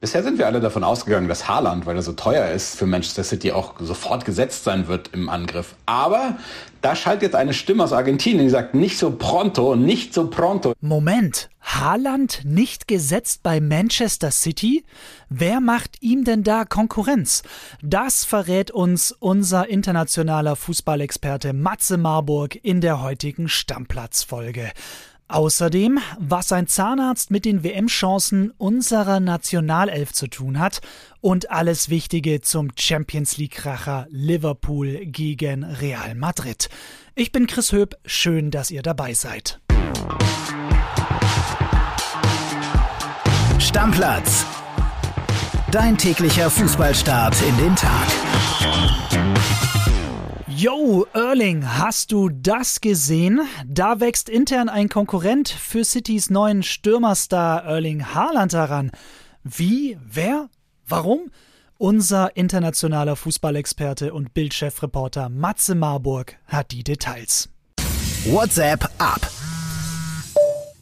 Bisher sind wir alle davon ausgegangen, dass Haaland, weil er so teuer ist, für Manchester City auch sofort gesetzt sein wird im Angriff. Aber da schaltet jetzt eine Stimme aus Argentinien, die sagt, nicht so pronto, nicht so pronto. Moment, Haaland nicht gesetzt bei Manchester City? Wer macht ihm denn da Konkurrenz? Das verrät uns unser internationaler Fußballexperte Matze Marburg in der heutigen Stammplatzfolge. Außerdem, was ein Zahnarzt mit den WM-Chancen unserer Nationalelf zu tun hat und alles Wichtige zum Champions League-Kracher Liverpool gegen Real Madrid. Ich bin Chris Höp, schön, dass ihr dabei seid. Stammplatz. Dein täglicher Fußballstart in den Tag. Yo, Erling, hast du das gesehen? Da wächst intern ein Konkurrent für Citys neuen Stürmerstar Erling Haaland heran. Wie? Wer? Warum? Unser internationaler Fußballexperte und Bildchefreporter Matze Marburg hat die Details. WhatsApp ab.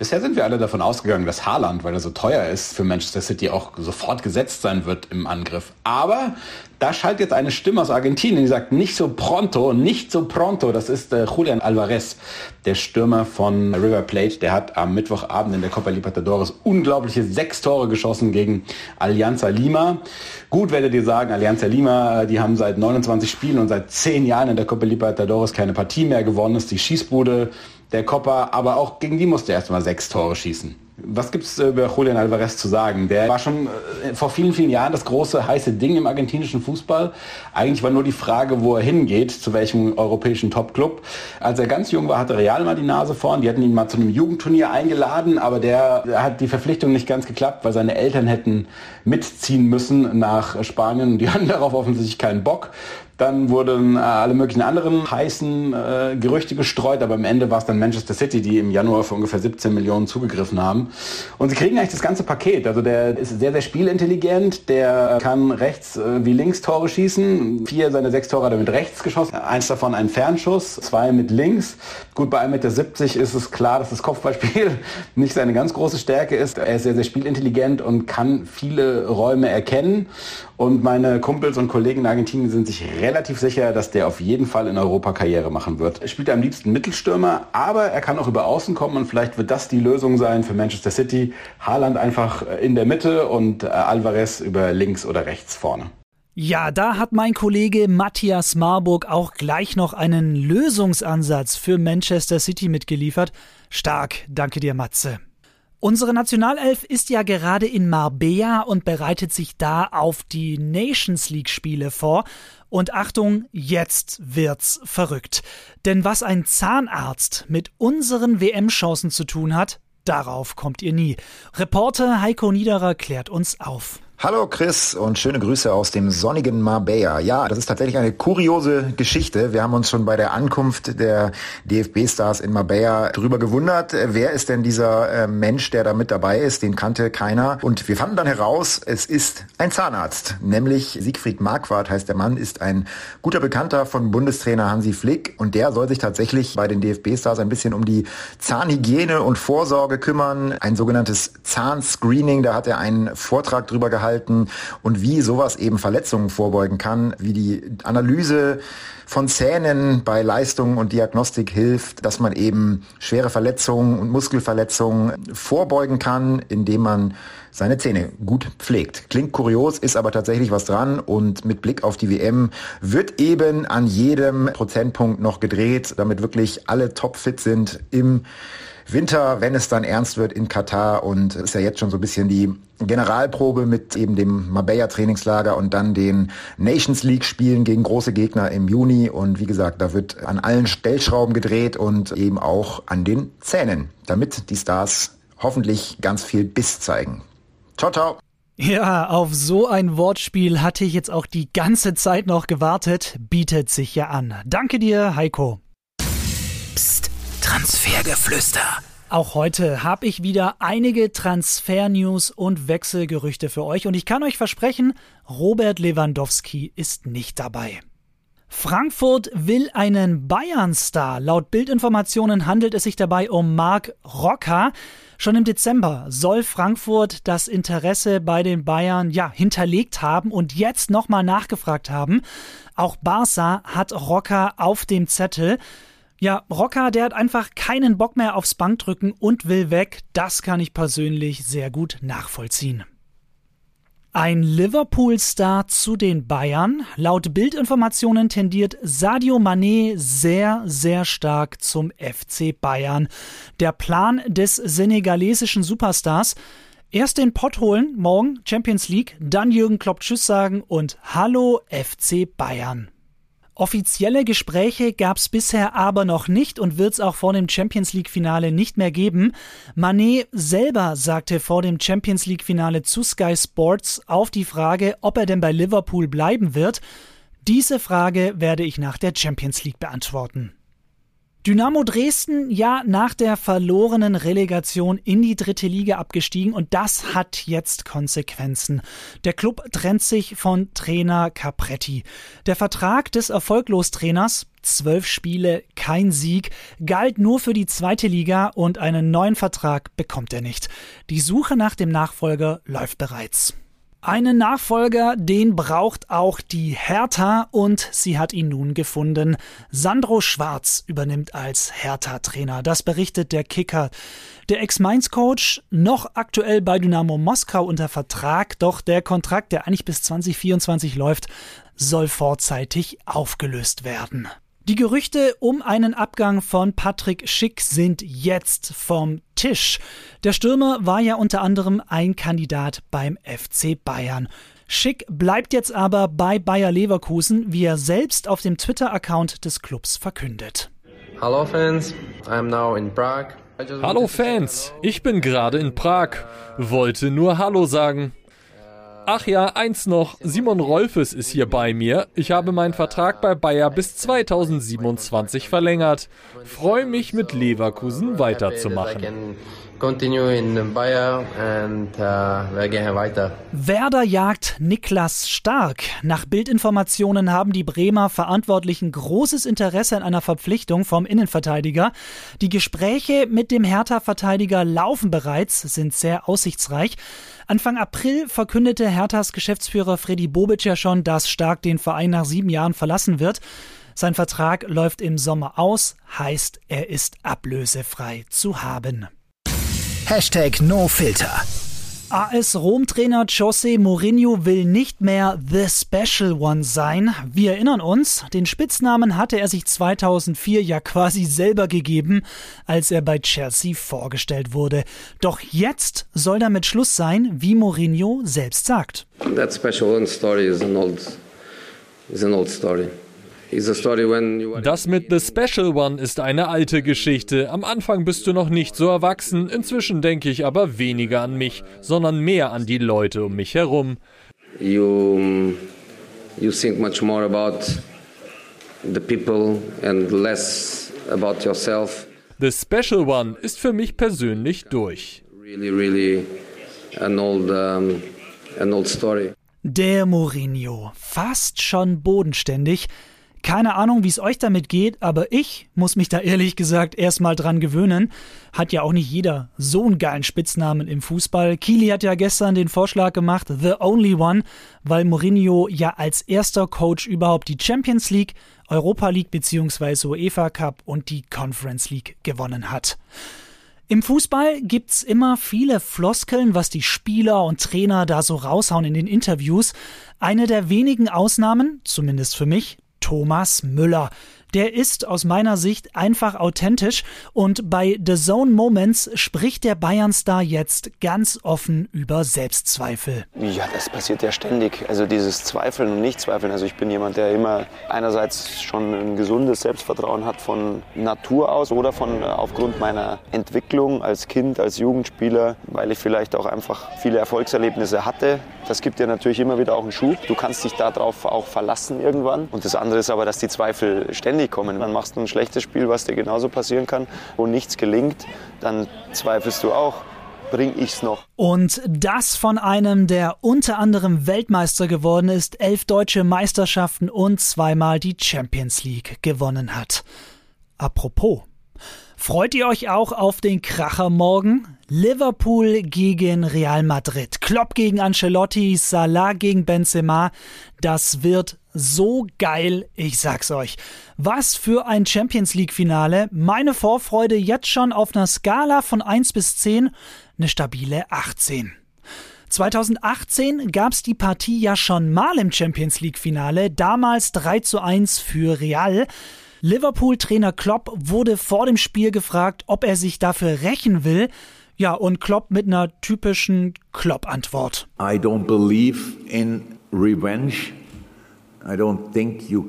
Bisher sind wir alle davon ausgegangen, dass Haaland, weil er so teuer ist, für Manchester City auch sofort gesetzt sein wird im Angriff. Aber da schaltet jetzt eine Stimme aus Argentinien, die sagt, nicht so pronto, nicht so pronto. Das ist äh, Julian Alvarez, der Stürmer von River Plate. Der hat am Mittwochabend in der Copa Libertadores unglaubliche sechs Tore geschossen gegen Alianza Lima. Gut werdet ihr sagen, Alianza Lima, äh, die haben seit 29 Spielen und seit 10 Jahren in der Copa Libertadores keine Partie mehr gewonnen. Das ist die Schießbude der Copa, aber auch gegen die musste er erstmal sechs Tore schießen. Was gibt's äh, über Julian Alvarez zu sagen? Der war schon äh, vor vielen, vielen Jahren das große heiße Ding im argentinischen Fußball. Eigentlich war nur die Frage, wo er hingeht, zu welchem europäischen Topclub. Als er ganz jung war, hatte Real mal die Nase vorn. Die hatten ihn mal zu einem Jugendturnier eingeladen, aber der hat die Verpflichtung nicht ganz geklappt, weil seine Eltern hätten mitziehen müssen nach Spanien. Die hatten darauf offensichtlich keinen Bock. Dann wurden äh, alle möglichen anderen heißen äh, Gerüchte gestreut, aber am Ende war es dann Manchester City, die im Januar für ungefähr 17 Millionen zugegriffen haben. Und sie kriegen eigentlich das ganze Paket. Also der ist sehr, sehr spielintelligent, der kann rechts äh, wie links Tore schießen. Vier seiner sechs Tore hat er mit rechts geschossen. Eins davon ein Fernschuss, zwei mit links. Gut, bei 1,70 Meter ist es klar, dass das Kopfballspiel nicht seine ganz große Stärke ist. Er ist sehr, sehr spielintelligent und kann viele Räume erkennen. Und meine Kumpels und Kollegen in Argentinien sind sich relativ sicher, dass der auf jeden Fall in Europa Karriere machen wird. Er spielt am liebsten Mittelstürmer, aber er kann auch über Außen kommen und vielleicht wird das die Lösung sein für Manchester City. Haaland einfach in der Mitte und äh, Alvarez über links oder rechts vorne. Ja, da hat mein Kollege Matthias Marburg auch gleich noch einen Lösungsansatz für Manchester City mitgeliefert. Stark, danke dir, Matze. Unsere Nationalelf ist ja gerade in Marbella und bereitet sich da auf die Nations League Spiele vor. Und Achtung, jetzt wird's verrückt. Denn was ein Zahnarzt mit unseren WM-Chancen zu tun hat, darauf kommt ihr nie. Reporter Heiko Niederer klärt uns auf. Hallo Chris und schöne Grüße aus dem sonnigen Marbella. Ja, das ist tatsächlich eine kuriose Geschichte. Wir haben uns schon bei der Ankunft der DFB-Stars in Marbella drüber gewundert, wer ist denn dieser äh, Mensch, der da mit dabei ist? Den kannte keiner. Und wir fanden dann heraus, es ist ein Zahnarzt, nämlich Siegfried Marquardt heißt der Mann, ist ein guter Bekannter von Bundestrainer Hansi Flick und der soll sich tatsächlich bei den DFB-Stars ein bisschen um die Zahnhygiene und Vorsorge kümmern. Ein sogenanntes Zahnscreening, da hat er einen Vortrag drüber gehalten halten und wie sowas eben Verletzungen vorbeugen kann, wie die Analyse von Zähnen bei Leistung und Diagnostik hilft, dass man eben schwere Verletzungen und Muskelverletzungen vorbeugen kann, indem man seine Zähne gut pflegt. Klingt kurios, ist aber tatsächlich was dran und mit Blick auf die WM wird eben an jedem Prozentpunkt noch gedreht, damit wirklich alle topfit sind im Winter, wenn es dann ernst wird in Katar und ist ja jetzt schon so ein bisschen die Generalprobe mit eben dem Marbella Trainingslager und dann den Nations League Spielen gegen große Gegner im Juni und wie gesagt, da wird an allen Stellschrauben gedreht und eben auch an den Zähnen, damit die Stars hoffentlich ganz viel Biss zeigen. Ciao, ciao. Ja, auf so ein Wortspiel hatte ich jetzt auch die ganze Zeit noch gewartet. Bietet sich ja an. Danke dir, Heiko. Psst, Transfergeflüster. Auch heute habe ich wieder einige Transfer-News und Wechselgerüchte für euch und ich kann euch versprechen, Robert Lewandowski ist nicht dabei. Frankfurt will einen Bayern-Star. Laut Bildinformationen handelt es sich dabei um Marc Rocker. Schon im Dezember soll Frankfurt das Interesse bei den Bayern ja hinterlegt haben und jetzt nochmal nachgefragt haben. Auch Barca hat Rocker auf dem Zettel. Ja, Rocker, der hat einfach keinen Bock mehr aufs Bankdrücken und will weg. Das kann ich persönlich sehr gut nachvollziehen. Ein Liverpool-Star zu den Bayern. Laut Bildinformationen tendiert Sadio Mané sehr, sehr stark zum FC Bayern. Der Plan des senegalesischen Superstars Erst den Pott holen, morgen Champions League, dann Jürgen Klopp Tschüss sagen und Hallo FC Bayern. Offizielle Gespräche gab es bisher aber noch nicht und wird es auch vor dem Champions League-Finale nicht mehr geben. Manet selber sagte vor dem Champions League-Finale zu Sky Sports auf die Frage, ob er denn bei Liverpool bleiben wird. Diese Frage werde ich nach der Champions League beantworten. Dynamo Dresden ja nach der verlorenen Relegation in die dritte Liga abgestiegen und das hat jetzt Konsequenzen. Der Club trennt sich von Trainer Capretti. Der Vertrag des Erfolglos-Trainers, zwölf Spiele, kein Sieg, galt nur für die zweite Liga und einen neuen Vertrag bekommt er nicht. Die Suche nach dem Nachfolger läuft bereits. Einen Nachfolger, den braucht auch die Hertha und sie hat ihn nun gefunden. Sandro Schwarz übernimmt als Hertha-Trainer. Das berichtet der Kicker. Der Ex-Mainz-Coach noch aktuell bei Dynamo Moskau unter Vertrag, doch der Kontrakt, der eigentlich bis 2024 läuft, soll vorzeitig aufgelöst werden. Die Gerüchte um einen Abgang von Patrick Schick sind jetzt vom Tisch. Der Stürmer war ja unter anderem ein Kandidat beim FC Bayern. Schick bleibt jetzt aber bei Bayer Leverkusen, wie er selbst auf dem Twitter-Account des Clubs verkündet. Hallo Fans, I'm now in Prague. Hallo Fans, ich bin gerade in Prag. Wollte nur Hallo sagen. Ach ja, eins noch. Simon Rolfes ist hier bei mir. Ich habe meinen Vertrag bei Bayer bis 2027 verlängert. Freue mich mit Leverkusen weiterzumachen. Continue in Bayer and uh, wir gehen weiter. Werder jagt Niklas Stark. Nach Bildinformationen haben die Bremer Verantwortlichen großes Interesse an einer Verpflichtung vom Innenverteidiger. Die Gespräche mit dem Hertha-Verteidiger laufen bereits, sind sehr aussichtsreich. Anfang April verkündete Herthas Geschäftsführer Freddy Bobic ja schon, dass Stark den Verein nach sieben Jahren verlassen wird. Sein Vertrag läuft im Sommer aus, heißt, er ist ablösefrei zu haben. Hashtag NoFilter. AS Rom-Trainer Jose Mourinho will nicht mehr The Special One sein. Wir erinnern uns, den Spitznamen hatte er sich 2004 ja quasi selber gegeben, als er bei Chelsea vorgestellt wurde. Doch jetzt soll damit Schluss sein, wie Mourinho selbst sagt. That special one story is an old, is an old story. Das mit The Special One ist eine alte Geschichte. Am Anfang bist du noch nicht so erwachsen, inzwischen denke ich aber weniger an mich, sondern mehr an die Leute um mich herum. You, you think much more about the people and less about yourself. The Special One ist für mich persönlich durch. Really, really an old, um, an old story. Der Mourinho, fast schon bodenständig, keine Ahnung, wie es euch damit geht, aber ich muss mich da ehrlich gesagt erstmal dran gewöhnen. Hat ja auch nicht jeder so einen geilen Spitznamen im Fußball. Kili hat ja gestern den Vorschlag gemacht, The Only One, weil Mourinho ja als erster Coach überhaupt die Champions League, Europa League bzw. UEFA Cup und die Conference League gewonnen hat. Im Fußball gibt's immer viele Floskeln, was die Spieler und Trainer da so raushauen in den Interviews. Eine der wenigen Ausnahmen, zumindest für mich, Thomas Müller. Der ist aus meiner Sicht einfach authentisch und bei The Zone Moments spricht der Bayern-Star jetzt ganz offen über Selbstzweifel. Ja, das passiert ja ständig. Also dieses Zweifeln und Nichtzweifeln. Also ich bin jemand, der immer einerseits schon ein gesundes Selbstvertrauen hat von Natur aus oder von äh, aufgrund meiner Entwicklung als Kind, als Jugendspieler, weil ich vielleicht auch einfach viele Erfolgserlebnisse hatte. Das gibt dir natürlich immer wieder auch einen Schub. Du kannst dich darauf auch verlassen irgendwann. Und das andere ist aber, dass die Zweifel ständig ständig kommen. Dann machst du ein schlechtes Spiel, was dir genauso passieren kann, wo nichts gelingt, dann zweifelst du auch. bringe ich es noch. Und das von einem, der unter anderem Weltmeister geworden ist, elf deutsche Meisterschaften und zweimal die Champions League gewonnen hat. Apropos. Freut ihr euch auch auf den Kracher morgen? Liverpool gegen Real Madrid, Klopp gegen Ancelotti, Salah gegen Benzema. Das wird so geil, ich sag's euch. Was für ein Champions League Finale. Meine Vorfreude jetzt schon auf einer Skala von 1 bis 10, eine stabile 18. 2018 gab's die Partie ja schon mal im Champions League Finale, damals 3 zu 1 für Real. Liverpool-Trainer Klopp wurde vor dem Spiel gefragt, ob er sich dafür rächen will. Ja, und Klopp mit einer typischen Klopp-Antwort. I don't believe in revenge. I don't think you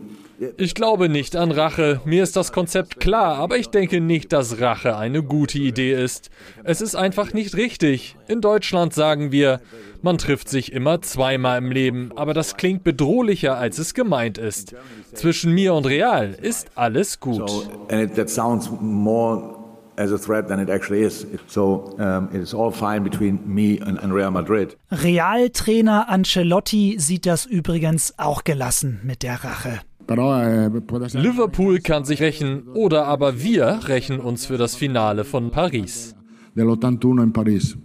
ich glaube nicht an Rache. Mir ist das Konzept klar, aber ich denke nicht, dass Rache eine gute Idee ist. Es ist einfach nicht richtig. In Deutschland sagen wir, man trifft sich immer zweimal im Leben, aber das klingt bedrohlicher, als es gemeint ist. Zwischen mir und Real ist alles gut. So, and it, that sounds more as a threat than it actually is. So um, it is all fine between me and, and Real Madrid. Real-Trainer Ancelotti sieht das übrigens auch gelassen mit der Rache. Liverpool kann sich rächen oder aber wir rächen uns für das Finale von Paris.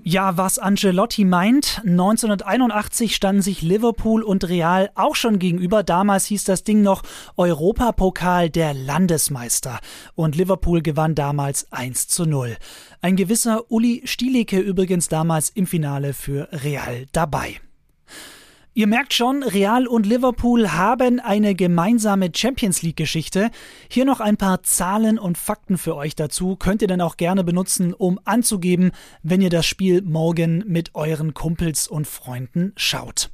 Ja, was Angelotti meint, 1981 standen sich Liverpool und Real auch schon gegenüber. Damals hieß das Ding noch Europapokal der Landesmeister. Und Liverpool gewann damals 1 zu 0. Ein gewisser Uli Stielicke übrigens damals im Finale für Real dabei. Ihr merkt schon, Real und Liverpool haben eine gemeinsame Champions League-Geschichte. Hier noch ein paar Zahlen und Fakten für euch dazu. Könnt ihr dann auch gerne benutzen, um anzugeben, wenn ihr das Spiel morgen mit euren Kumpels und Freunden schaut.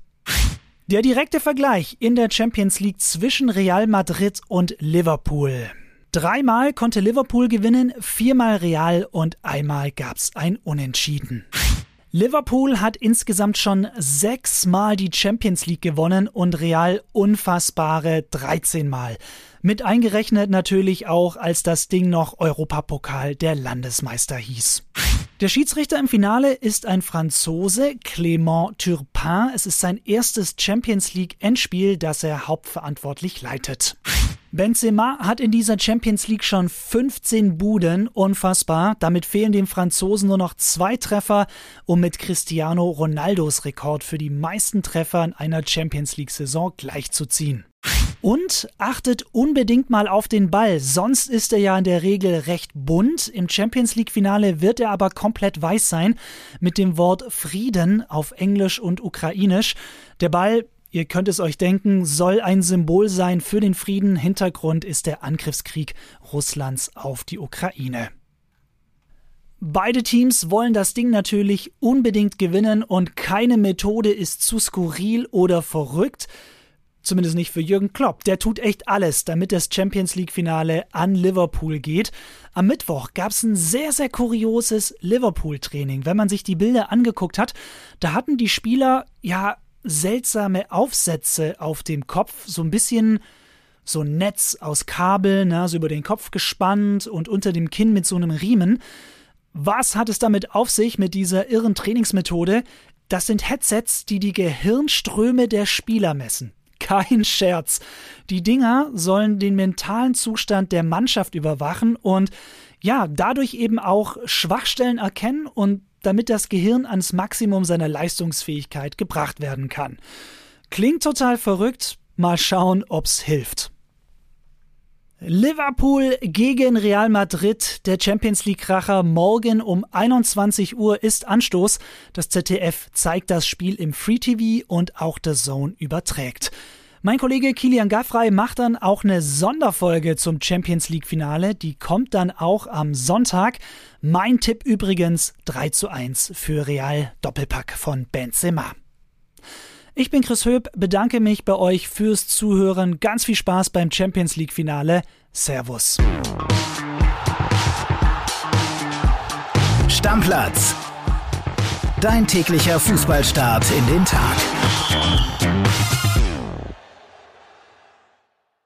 Der direkte Vergleich in der Champions League zwischen Real Madrid und Liverpool. Dreimal konnte Liverpool gewinnen, viermal Real und einmal gab's ein Unentschieden. Liverpool hat insgesamt schon sechsmal die Champions League gewonnen und Real unfassbare 13 Mal. Mit eingerechnet natürlich auch, als das Ding noch Europapokal der Landesmeister hieß. Der Schiedsrichter im Finale ist ein Franzose, Clément Turpin. Es ist sein erstes Champions League Endspiel, das er hauptverantwortlich leitet. Benzema hat in dieser Champions League schon 15 Buden, unfassbar. Damit fehlen dem Franzosen nur noch zwei Treffer, um mit Cristiano Ronaldos Rekord für die meisten Treffer in einer Champions League-Saison gleichzuziehen. Und achtet unbedingt mal auf den Ball, sonst ist er ja in der Regel recht bunt. Im Champions League-Finale wird er aber komplett weiß sein, mit dem Wort Frieden auf Englisch und Ukrainisch. Der Ball Ihr könnt es euch denken, soll ein Symbol sein für den Frieden. Hintergrund ist der Angriffskrieg Russlands auf die Ukraine. Beide Teams wollen das Ding natürlich unbedingt gewinnen und keine Methode ist zu skurril oder verrückt. Zumindest nicht für Jürgen Klopp. Der tut echt alles, damit das Champions League-Finale an Liverpool geht. Am Mittwoch gab es ein sehr, sehr kurioses Liverpool-Training. Wenn man sich die Bilder angeguckt hat, da hatten die Spieler ja seltsame Aufsätze auf dem Kopf, so ein bisschen so ein Netz aus Kabel, ne, so über den Kopf gespannt und unter dem Kinn mit so einem Riemen. Was hat es damit auf sich mit dieser irren Trainingsmethode? Das sind Headsets, die die Gehirnströme der Spieler messen. Kein Scherz. Die Dinger sollen den mentalen Zustand der Mannschaft überwachen und ja, dadurch eben auch Schwachstellen erkennen und damit das Gehirn ans Maximum seiner Leistungsfähigkeit gebracht werden kann. Klingt total verrückt, mal schauen, ob's hilft. Liverpool gegen Real Madrid, der Champions League Kracher. Morgen um 21 Uhr ist Anstoß. Das ZDF zeigt das Spiel im Free TV und auch The Zone überträgt. Mein Kollege Kilian Gaffrey macht dann auch eine Sonderfolge zum Champions League Finale. Die kommt dann auch am Sonntag. Mein Tipp übrigens 3 zu 1 für Real Doppelpack von Benzema. Ich bin Chris Höp, bedanke mich bei euch fürs Zuhören. Ganz viel Spaß beim Champions League Finale. Servus. Stammplatz. Dein täglicher Fußballstart in den Tag.